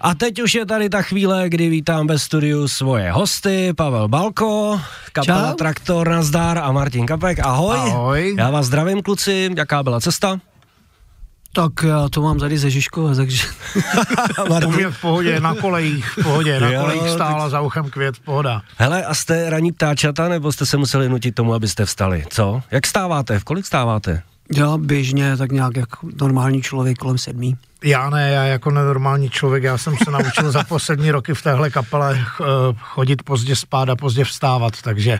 A teď už je tady ta chvíle, kdy vítám ve studiu svoje hosty, Pavel Balko, kapela Čau. Traktor, Nazdar a Martin Kapek. Ahoj. Ahoj. Já vás zdravím, kluci. Jaká byla cesta? Tak já to mám tady ze Žižkova, takže... U mě v pohodě, na kolejích, v pohodě, na Jo, kolejích stála za uchem květ, pohoda. Hele, a jste raní ptáčata, nebo jste se museli nutit tomu, abyste vstali? Co? Jak stáváte? V kolik stáváte? Já běžně tak nějak jako normální člověk kolem sedmí. Já ne, já jako nenormální člověk, já jsem se naučil za poslední roky v téhle kapele eh, chodit pozdě spát a pozdě vstávat, takže,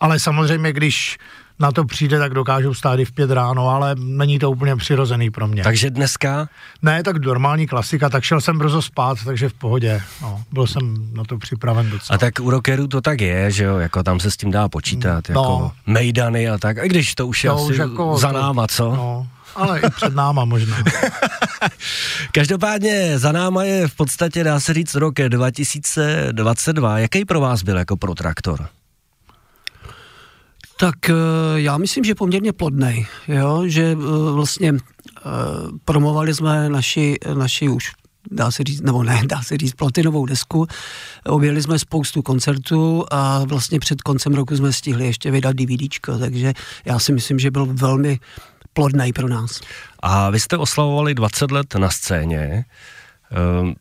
ale samozřejmě, když na to přijde, tak dokážu vstát i v pět ráno, ale není to úplně přirozený pro mě. Takže dneska Ne, tak normální klasika, tak šel jsem brzo spát, takže v pohodě, no, byl jsem na to připraven docela. A tak u rockerů to tak je, že jo, jako tam se s tím dá počítat, No. jako mejdany a tak, i když to už je To asi už jako za náma, co? No, ale i před náma možná. Každopádně za náma je v podstatě, dá se říct, rok 2022. Jaký pro vás byl jako pro traktor? Tak eh, já myslím, že poměrně plodnej, jo, že eh, vlastně eh, promovali jsme naši, naši už dá se říct, nebo ne, dá se říct platinovou desku. Objeli jsme spoustu koncertů a vlastně před koncem roku jsme stihli ještě vydat DVDčko, takže já si myslím, že byl velmi plodnej pro nás. A vy jste oslavovali 20 let na scéně. Ehm,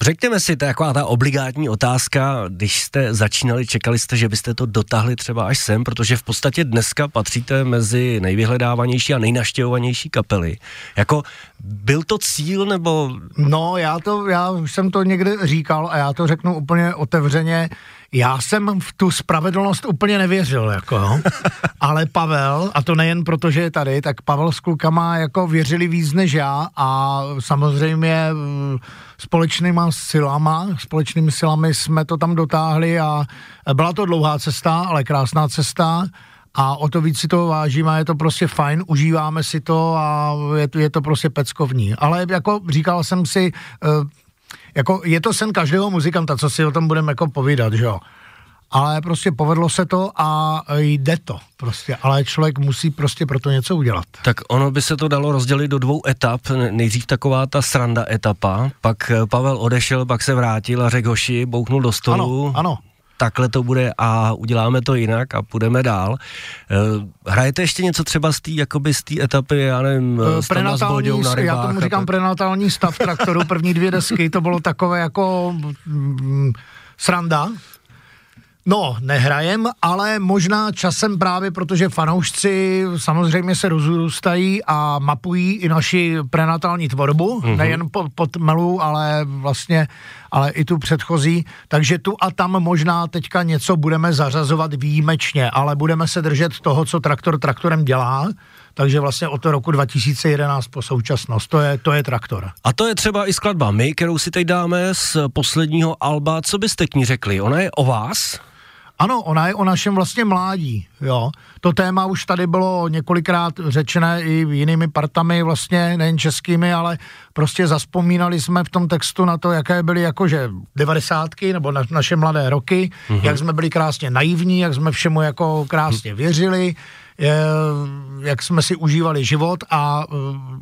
Řekněme si, to je taková ta obligátní otázka, když jste začínali, čekali jste, že byste to dotáhli třeba až sem, protože v podstatě dneska patříte mezi nejvyhledávanější a nejnaštěvovanější kapely. Jako byl to cíl, nebo No, já to, já už jsem to někde říkal a já to řeknu úplně otevřeně. Já jsem v tu spravedlnost úplně nevěřil, jako, jo. ale Pavel, a to nejen proto, že je tady, tak Pavel s klukama jako věřili víc než já a samozřejmě mm, společnýma silama, společnými silami jsme to tam dotáhli a byla to dlouhá cesta, ale krásná cesta a o to víc si toho vážíme a je to prostě fajn, užíváme si to a je to, je to prostě peckovní. Ale jako říkal jsem si, eh, jako je to sen každého muzikanta, co si o tom budeme jako povídat, že jo. Ale prostě povedlo se to a jde to prostě, ale člověk musí prostě pro to něco udělat. tak ono by se to dalo rozdělit do dvou etap. Nejdřív taková ta sranda etapa, pak eh, Pavel odešel, pak se vrátil a řekl hoši, bouchnul do stolu. Ano, ano. Takhle to bude a uděláme to jinak a půjdeme dál. Eh, Hrajete ještě něco třeba z té jakoby z té etapy, já nevím, Eh, s Boďou na já rybách tomu a říkám tak? prenatální stav traktoru, první dvě desky, to bylo takové jako mm, sranda. No, nehrajem, ale možná časem právě, protože fanoušci samozřejmě se rozrůstají a mapují i naši prenatální tvorbu, mm-hmm. nejen pod, pod melu, ale vlastně, ale i tu předchozí, takže tu a tam možná teďka něco budeme zařazovat výjimečně, ale budeme se držet toho, co traktor traktorem dělá, takže vlastně od toho roku 2011 po současnost, to je, to je traktor. A to je třeba i skladba My, kterou si teď dáme z posledního alba. Co byste k ní řekli? Ona je o vás? Ano, ona je o našem vlastně mládí, jo. To téma už tady bylo několikrát řečené i jinými partami, vlastně nejen českými, ale prostě zaspomínali jsme v tom textu na to, jaké byly jakože devadesátky, nebo na, naše mladé roky, mm-hmm. jak jsme byli krásně naivní, jak jsme všemu jako krásně věřili, je, jak jsme si užívali život a eh,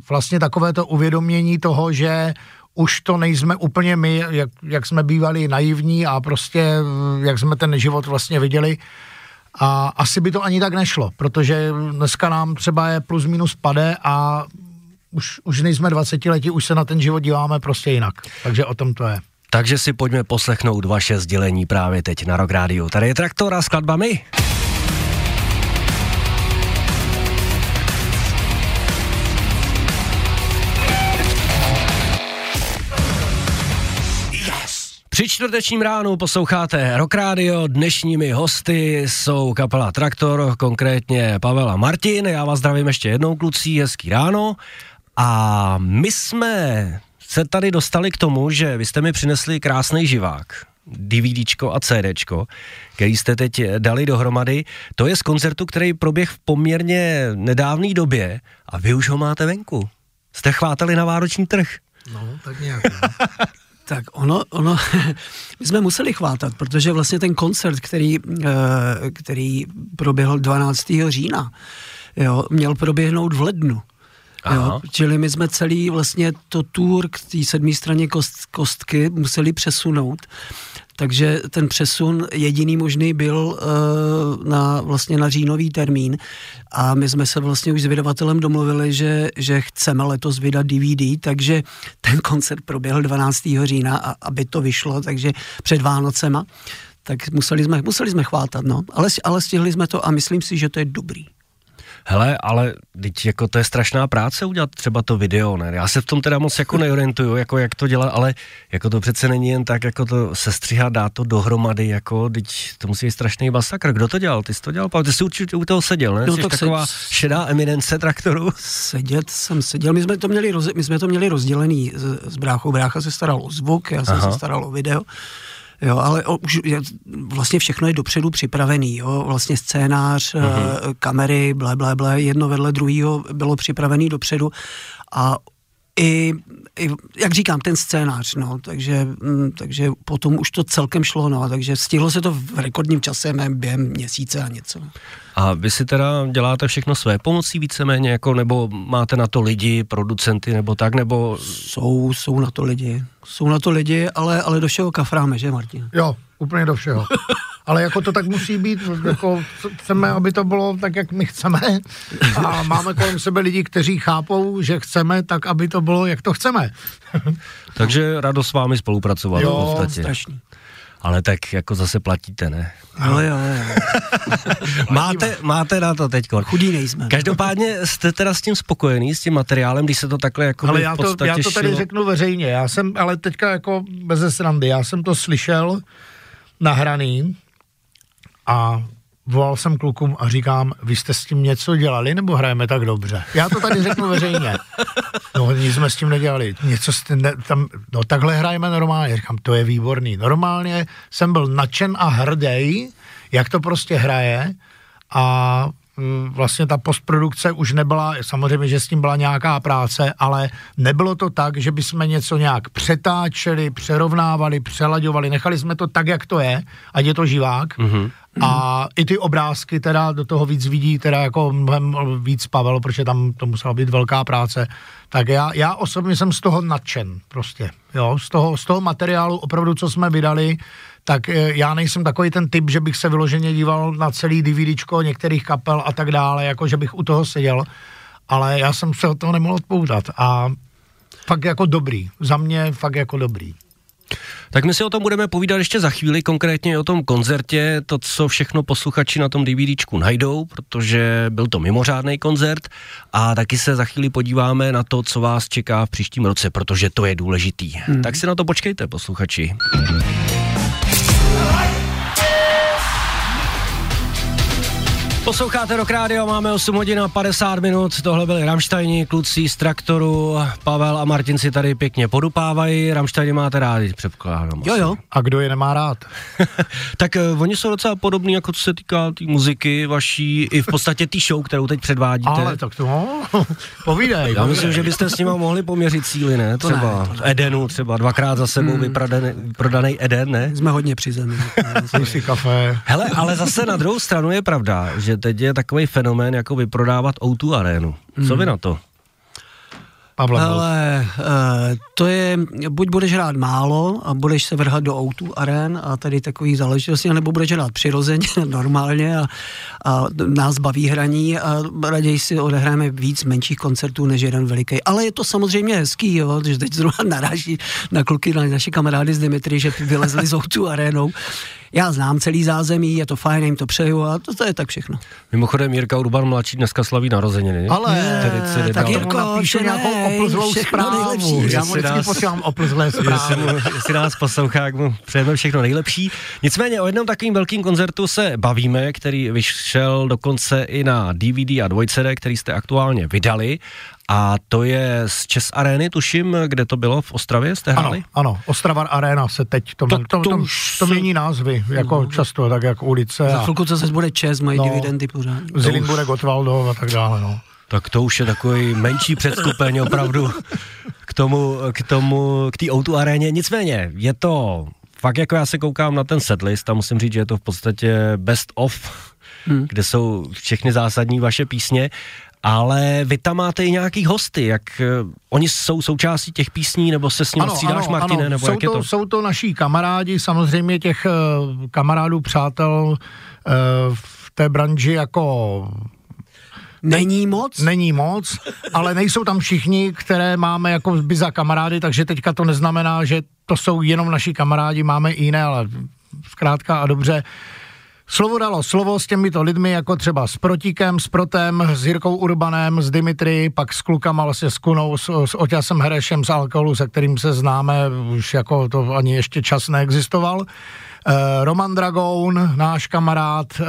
vlastně takové to uvědomění toho, že už to nejsme úplně my, jak, jak jsme bývali naivní a prostě eh, jak jsme ten život vlastně viděli. A asi by to ani tak nešlo, protože dneska nám třeba je plus minus pade a už, už nejsme 20 letí, už se na ten život díváme prostě jinak. Takže o tom to je. Takže si pojďme poslechnout vaše sdělení právě teď na Rock Radio. Tady je traktor a skladba Při čtvrtečním ránu posloucháte Rock Radio. Dnešními hosty jsou kapela Traktor, konkrétně Pavel a Martin. Já vás zdravím ještě jednou, kluci, hezký ráno. A my jsme se tady dostali k tomu, že vy jste mi přinesli krásný živák. DVDčko a CDčko, který jste teď dali dohromady. To je z koncertu, který proběh v poměrně nedávné době a vy už ho máte venku. Jste chvátali na vánoční trh. No, tak nějak. Tak ono, ono, my jsme museli chvátat, protože vlastně ten koncert, který, eh, který proběhl 12. října, jo, měl proběhnout v lednu. Jo, čili my jsme celý vlastně to tour k té sedmé straně kost, kostky museli přesunout. Takže ten přesun jediný možný byl uh, na, vlastně na říjnový termín a my jsme se vlastně už s vydavatelem domluvili, že, že chceme letos vydat DVD, takže ten koncert proběhl 12. října, a, aby to vyšlo, takže před Vánocema, tak museli jsme, museli jsme chvátat, no. Ale, ale stihli jsme to a myslím si, že to je dobrý. Hele, ale teď jako to je strašná práce udělat třeba to video, ne? Já se v tom teda moc jako neorientuju, jako jak to dělat, ale jako to přece není jen tak, jako to sestřihat, dát to dohromady, jako teď to musí být strašný masakr. Kdo to dělal? Ty jsi to dělal? Ty jsi určitě u toho seděl, ne? Jsi tak taková se... šedá eminence traktoru. Sedět jsem seděl, my jsme to měli, roz, my jsme to měli rozdělený s, s bráchou. Brácha se staral o zvuk, já jsem Aha. se staral o video. Jo, ale o, už vlastně všechno je dopředu připravený, jo, vlastně scénář, uh-huh. kamery, ble, ble, ble, jedno vedle druhého bylo připravený dopředu a i, i, jak říkám, ten scénář, no, takže, mm, takže potom už to celkem šlo, no, takže stihlo se to v rekordním čase, během měsíce a něco. A vy si teda děláte všechno své pomocí víceméně, jako, nebo máte na to lidi, producenty, nebo tak, nebo... Jsou, jsou na to lidi, jsou na to lidi, ale, ale do všeho kafráme, že Martin? Jo, úplně do všeho. ale jako to tak musí být, jako chceme, aby to bylo tak, jak my chceme a máme kolem sebe lidi, kteří chápou, že chceme tak, aby to bylo, jak to chceme. Takže radost s vámi spolupracovat jo, v podstatě. strašný. Ale tak jako zase platíte, ne? No jo, jo. máte, máte na to teď. Chudí nejsme. Každopádně jste teda s tím spokojený, s tím materiálem, když se to takhle jako Ale já to, já to tady šilo... řeknu veřejně, já jsem, ale teďka jako bez srandy, já jsem to slyšel nahraný a volal jsem klukům a říkám, vy jste s tím něco dělali, nebo hrajeme tak dobře? Já to tady řeknu veřejně. No, nic jsme s tím nedělali. Něco jste ne, tam, no takhle hrajeme normálně. Říkám, to je výborný. Normálně jsem byl nadšen a hrdý, jak to prostě hraje a vlastně ta postprodukce už nebyla, samozřejmě, že s tím byla nějaká práce, ale nebylo to tak, že bychom něco nějak přetáčeli, přerovnávali, přelaďovali, nechali jsme to tak, jak to je, ať je to živák. Mm-hmm. A i ty obrázky teda do toho víc vidí, teda jako mnohem víc Pavel, protože tam to musela být velká práce. Tak já, já osobně jsem z toho nadšen prostě, jo, z toho, z toho materiálu opravdu, co jsme vydali, tak eh, já nejsem takový ten typ, že bych se vyloženě díval na celý DVDčko některých kapel a tak dále, jako že bych u toho seděl, ale já jsem se od toho nemohl odpoutat a fakt jako dobrý, za mě fakt jako dobrý. Tak my si o tom budeme povídat ještě za chvíli, konkrétně o tom koncertě, to, co všechno posluchači na tom DVDčku najdou, protože byl to mimořádný koncert a taky se za chvíli podíváme na to, co vás čeká v příštím roce, protože to je důležitý. Hmm. Tak si na to počkejte, posluchači. Like Posloucháte Rock Radio, máme 8 hodin a 50 minut, tohle byli Ramštajni, kluci z traktoru, Pavel a Martin si tady pěkně podupávají, Ramštajni máte rádi, předpokládám. Jo, jo. A kdo je nemá rád? tak uh, oni jsou docela podobní, jako co se týká té muziky vaší, i v podstatě té show, kterou teď předvádíte. Ale tak to, no, povídej. Já myslím, že byste s nimi mohli poměřit síly, ne? Třeba to ne, to ne. Edenu, třeba dvakrát za sebou hmm. vyprodaný, prodaný Eden, ne? Jsme hodně při zemi. si kafe. Hele, ale zase na druhou stranu je pravda, že že teď je takový fenomén, jako vyprodávat O2 arénu. Co vy hmm. na to? Pavle, Ale uh, to je, buď budeš hrát málo a budeš se vrhat do O2 arén a tady takový záležitosti, nebo budeš hrát přirozeně, normálně a, a nás baví hraní a raději si odehráme víc menších koncertů než jeden veliký. Ale je to samozřejmě hezký, jo, že teď zrovna naráží na kluky, na naše kamarády z Dimitry, že vylezli z O2 arénou já znám celý zázemí, je to fajn, jim to přeju a to, to je tak všechno. Mimochodem Jirka Urban mladší dneska slaví narozeniny. Ale, tedy, tak Jirko, napíšu ne, nějakou oplzlou zprávu. Já mu vždycky posílám oplzlé zprávy. Jestli, jestli nás poslouchá, jak mu přejeme všechno nejlepší. Nicméně o jednom takovým velkým koncertu se bavíme, který vyšel dokonce i na DVD a 2CD, který jste aktuálně vydali a to je z Čes Areny, tuším, kde to bylo, v Ostravě jste hráli? Ano, ano, Ostrava Arena se teď, to, to, to, to, to, to mění názvy, jako no, často, tak jako ulice. Za chvilku zase bude Čes, mají no, dividendy pořád. Zilin bude Gotwaldov a tak dále, no. Tak to už je takový menší předstupeň opravdu k tomu, k tomu, k té O2 aréně. Nicméně, je to fakt jako já se koukám na ten setlist a musím říct, že je to v podstatě best of, hmm. kde jsou všechny zásadní vaše písně ale vy tam máte i nějaký hosty, jak uh, oni jsou součástí těch písní, nebo se s nimi střídáš, Martine, ano. nebo jsou jak to, je to? Jsou to naší kamarádi, samozřejmě těch uh, kamarádů, přátel uh, v té branži jako Není moc? Není moc, ale nejsou tam všichni, které máme jako by za kamarády, takže teďka to neznamená, že to jsou jenom naši kamarádi, máme i jiné, ale zkrátka a dobře. Slovo dalo slovo s těmito lidmi, jako třeba s Protíkem, s Protem, s Jirkou Urbanem, s Dimitry, pak s klukama, vlastně s Kunou, s, s Oťasem Herešem z Alkoholu, se kterým se známe, už jako to ani ještě čas neexistoval. Eh, Roman Dragoun, náš kamarád eh,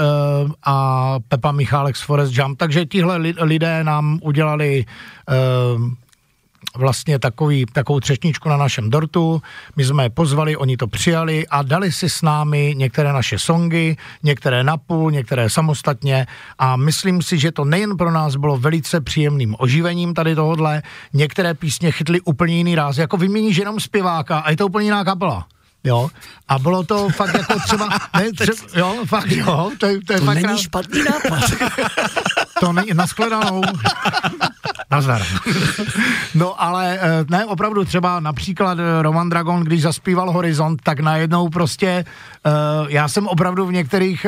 a Pepa Michálek z Forest Jump. Takže tihle lidé nám udělali eh, vlastně takový, takovou třešničku na našem dortu. My jsme je pozvali, oni to přijali a dali si s námi některé naše songy, některé napůl, některé samostatně a myslím si, že to nejen pro nás bylo velice příjemným oživením tady tohodle, některé písně chytly úplně jiný ráz, jako vyměníš jenom zpěváka a je to úplně jiná kapela. Jo, a bylo to fakt jako třeba, ne, třeba jo, fakt jo, to, je, to je to fakt není krát, špatný nápad. to není, nashledanou. Nazdar. No ale eh, ne, opravdu třeba například eh, Roman Dragon, když zaspíval Horizont, tak najednou prostě uh, já jsem opravdu v některých,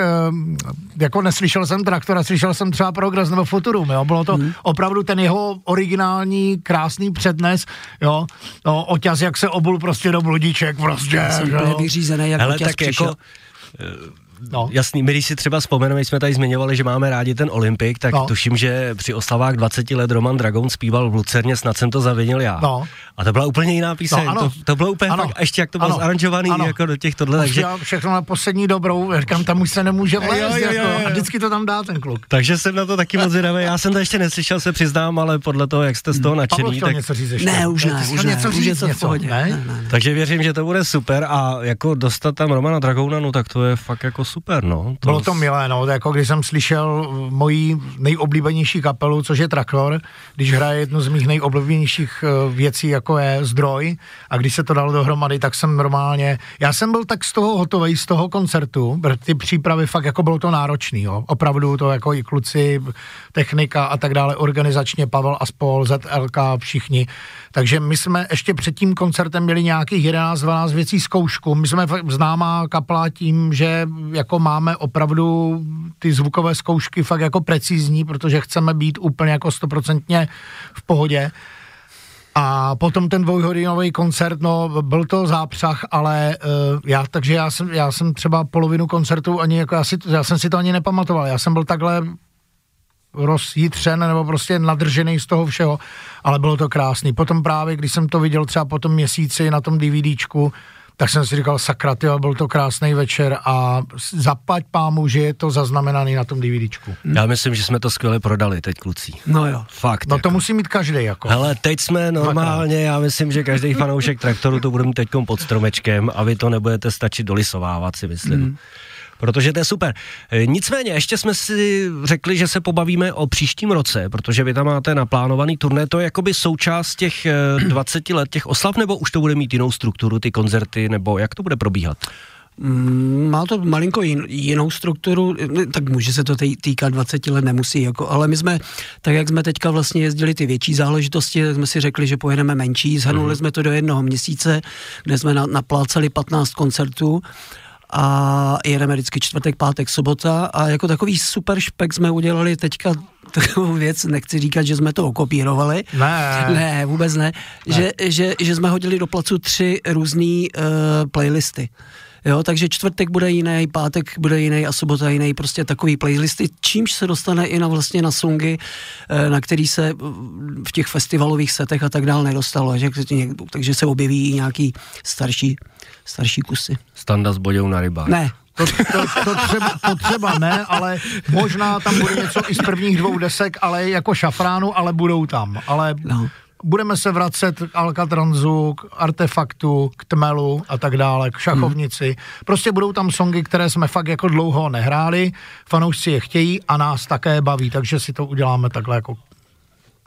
jako neslyšel jsem Traktora, slyšel jsem třeba Progress nebo Futurum, jo, bylo to hmm. opravdu ten jeho originální krásný přednes, jo, no, oťaz, jak se obul prostě do bludiček, prostě. Jsem vyřízený, jak Ale tak přišel. jako No. Jasný, my když si třeba vzpomeneme, jsme tady zmiňovali, že máme rádi ten Olympik, tak no. tuším, že při oslavách 20 let Roman Dragon zpíval v Lucerně, snad jsem to zavinil já. No. A to byla úplně jiná píseň, no, ano. to, to bylo úplně ano. fakt, ještě jak to bylo ano. zaranžovaný ano. jako do těch tohle. Takže... všechno na poslední dobrou, říkám, tam už se nemůže vlézt, jo, jo, jo, jo. Jako, a vždycky to tam dá ten kluk. Takže jsem na to taky moc zvědavý, já jsem to ještě neslyšel, se přiznám, ale podle toho, jak jste z toho hmm. nadšený, tak... něco říct ještě. Ne, už ne, už ne, něco říct, v pohodě. Ne? Ne, ne, Takže věřím, že to bude super a jako dostat tam Romana Dragouna, no tak to je fakt jako super, no. To bylo to milé, no, jako když jsem slyšel moji nejoblíbenější kapelu, což je Traktor, když hraje jednu z mých nejoblíbenějších eh, věcí, jako je Zdroj, a když se to dalo dohromady, tak jsem normálně, já jsem byl tak z toho hotový, z toho koncertu, ty přípravy fakt jako bylo to náročný, jo, opravdu to jako i kluci, technika a tak dále, organizačně Pavel a spol, ZLK, všichni, takže my jsme ještě před tím koncertem měli nějakých 11-12 věcí zkoušku. My jsme známá kapela tím, že jako máme opravdu ty zvukové zkoušky fakt jako precizní, protože chceme být úplně jako stoprocentně v pohodě. A potom ten dvojhodinový koncert, no byl to zápřah, ale uh, já, takže já jsem, já jsem třeba polovinu koncertu ani jako, já, si, já jsem si to ani nepamatoval, já jsem byl takhle rozjitřen nebo prostě nadržený z toho všeho, ale bylo to krásný. Potom právě, když jsem to viděl třeba po tom měsíci na tom DVDčku, tak jsem si říkal, sakra, tyjo, byl to krásný večer a zapať pámu, že je to zaznamenaný na tom DVDčku. Já myslím, že jsme to skvěle prodali teď, kluci. No jo. Fakt. No jako. to musí mít každý jako. Hele, teď jsme normálně, já myslím, že každý fanoušek traktoru to bude mít teď pod stromečkem a vy to nebudete stačit dolisovávat, si myslím. Mm protože to je super. E, nicméně, ještě jsme si řekli, že se pobavíme o příštím roce, protože vy tam máte naplánovaný turné, to je jakoby součást těch 20 e, let těch oslav, nebo už to bude mít jinou strukturu, ty koncerty, nebo jak to bude probíhat? Mm, má to malinko jin, jinou strukturu, tak může se to týkat 20 let, nemusí, jako, ale my jsme, tak jak jsme teďka vlastně jezdili ty větší záležitosti, tak jsme si řekli, že pojedeme menší, zhrnuli mm. jsme to do jednoho měsíce, kde jsme na, napláceli 15 koncertů a jedeme vždycky čtvrtek, pátek, sobota a jako takový super špek jsme udělali teďka takovou věc, nechci říkat, že jsme to okopírovali. Ne. Ne, vůbec ne. ne. Že, že, že jsme hodili do placu tři různé uh, playlisty. Jo, takže čtvrtek bude jiný, pátek bude jiný a sobota jiný, prostě takový playlisty, čímž se dostane i na vlastně na songy, eh, na který se v těch festivalových setech a tak dále nedostalo, takže se objeví nějaký starší starší kusy. Standa s bodou na rybách. Ne, to, to, to, třeba, to třeba ne, ale možná tam bude něco i z prvních dvou desek, ale jako šafránu, ale budou tam. Ale no. Budeme se vracet k Alcatranzu, k Artefaktu, k Tmelu a tak dále, k Šachovnici. Hmm. Prostě budou tam songy, které jsme fakt jako dlouho nehráli, fanoušci je chtějí a nás také baví, takže si to uděláme takhle jako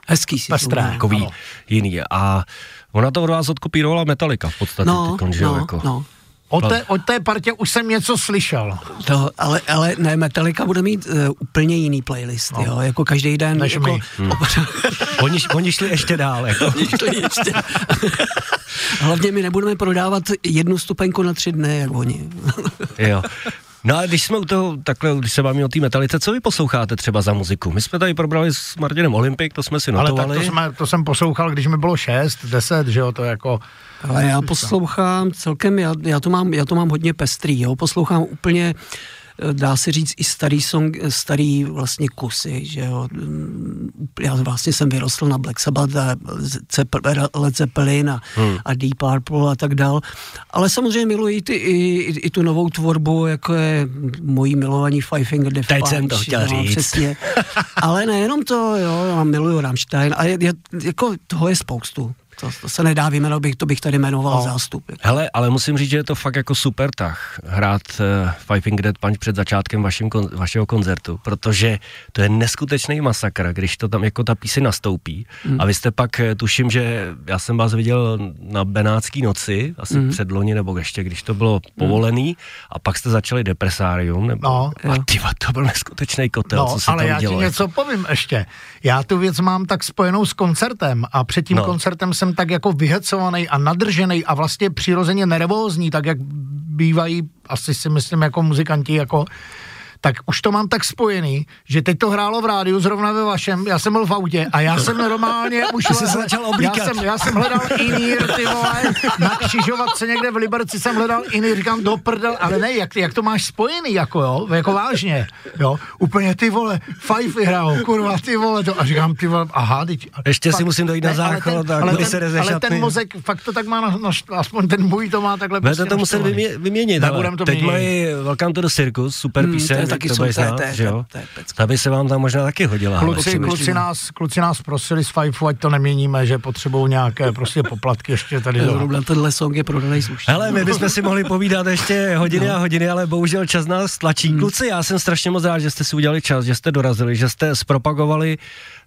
Hezký si pestré. Takový jiný. A Ona to od vás odkopírovala Metallica v podstatě. No, teď, no, jako. no. O té, o té partě už jsem něco slyšel. To, ale, ale ne, Metallica bude mít uh, úplně jiný playlist, no. jo, jako každý den. Než jako, my. Hmm. oni, oni šli ještě dál. Jako. ještě. Hlavně my nebudeme prodávat jednu stupenku na tři dny, jak oni. jo. No a když jsme u toho, takhle, když se bavíme o té metalice, co vy posloucháte třeba za muziku? My jsme tady probrali s Martinem Olympik, to jsme si notovali. Ale tak to, jsme, to jsem poslouchal, když mi bylo 6, 10, že jo, to jako... Ale já poslouchám celkem, já, já, to mám, já to mám hodně pestrý, jo, poslouchám úplně dá se říct i starý song, starý vlastně kusy, že jo. Já vlastně jsem vyrostl na Black Sabbath a Led Zeppelin a, hmm. a Deep Purple a tak dál. Ale samozřejmě miluji ty, i, i, i tu novou tvorbu, jako je mojí milovaní Five Finger Death Teď jsem to chtěl no, říct. Přesně. Ale nejenom to, jo, já miluju Rammstein a je, je, jako toho je spoustu. To, to se nedá vyjmenovat, bych, to bych tady jmenoval no. zástup. Hele, ale musím říct, že je to fakt jako super tah hrát uh, Five Finger Dead Punch před začátkem vašim kon, vašeho koncertu, protože to je neskutečný masakr, když to tam jako ta píseň nastoupí. Mm. A vy jste pak, eh, tuším, že já jsem vás viděl na Benátský noci, asi mm. před loni, nebo ještě, když to bylo povolený, mm. a pak jste začali Depresárium, nebo, no. a tyva, to byl neskutečný kotel, no, co se ale tam já dělo. ti něco povím ještě. Já tu věc mám tak spojenou s koncertem a před tím no. koncertem jsem tak jako vyhecovaný a nadržený a vlastně přirozeně nervózní, tak jak bývají, asi si myslím, jako muzikanti, jako tak už to mám tak spojený, že teď to hrálo v rádiu, zrovna ve vašem, já jsem byl v autě a já jsem normálně už... Jsi se začal oblíkat. Já jsem, já jsem hledal Inír, ty vole, na křižovatce někde v Liberci jsem hledal Inír, říkám do prdel, ale ne, jak, jak to máš spojený, jako jo, jako vážně, jo, úplně ty vole, Five vyhrál, kurva, ty vole, to, a říkám, ty vole, aha, teď, Ještě fakt, si musím dojít na záchod, ale, ten, se ale, ale ten mozek, fakt to tak má, na, na, aspoň ten můj to má takhle Budete to muset vymě, vyměnit, ale to teď mají Welcome to the Circus, super Hmm, píseň, taky to bude znát, to je- že jo? to je pecka. Ta by se vám tam možná taky hodila. Kluci, kluci, nás, kluci nás prosili z Fajfu, ať to neměníme, že potřebují nějaké prostě poplatky ještě tady. Zrovna tenhle song je prodaný slušně. Hele, my bychom si mohli povídat ještě hodiny a hodiny, ale bohužel čas nás tlačí. Kluci, já jsem strašně moc rád, že jste si udělali čas, že jste dorazili, že jste zpropagovali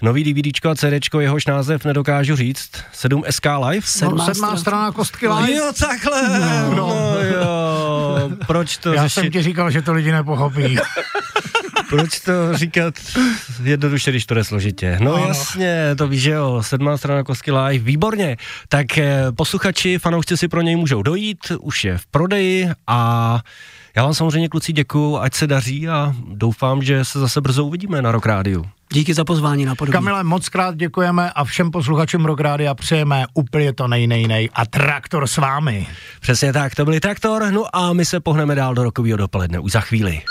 nový DVDčko a CDčko, jehož název nedokážu říct. 7 SK Live? No, Sedmá sedmá strana. strana kostky live. Jo, takhle, no, no jo. Proč to Já jsem řešit? ti říkal, že to lidi nepochopí. Proč to říkat jednoduše, když to jde složitě? No Ano. jasně, to víš, že jo, sedmá strana Kosky Live, výborně. Tak eh, posluchači, fanoušci si pro něj můžou dojít, už je v prodeji a já vám samozřejmě kluci děkuju, ať se daří a doufám, že se zase brzo uvidíme na Rock Rádiu. Díky za pozvání na podobně. Kamile, moc krát děkujeme a všem posluchačům Rock Rádia přejeme úplně to nejnejnej a traktor s vámi. Přesně tak, to byli Traktor, no a my se pohneme dál do rokového dopoledne už za chvíli.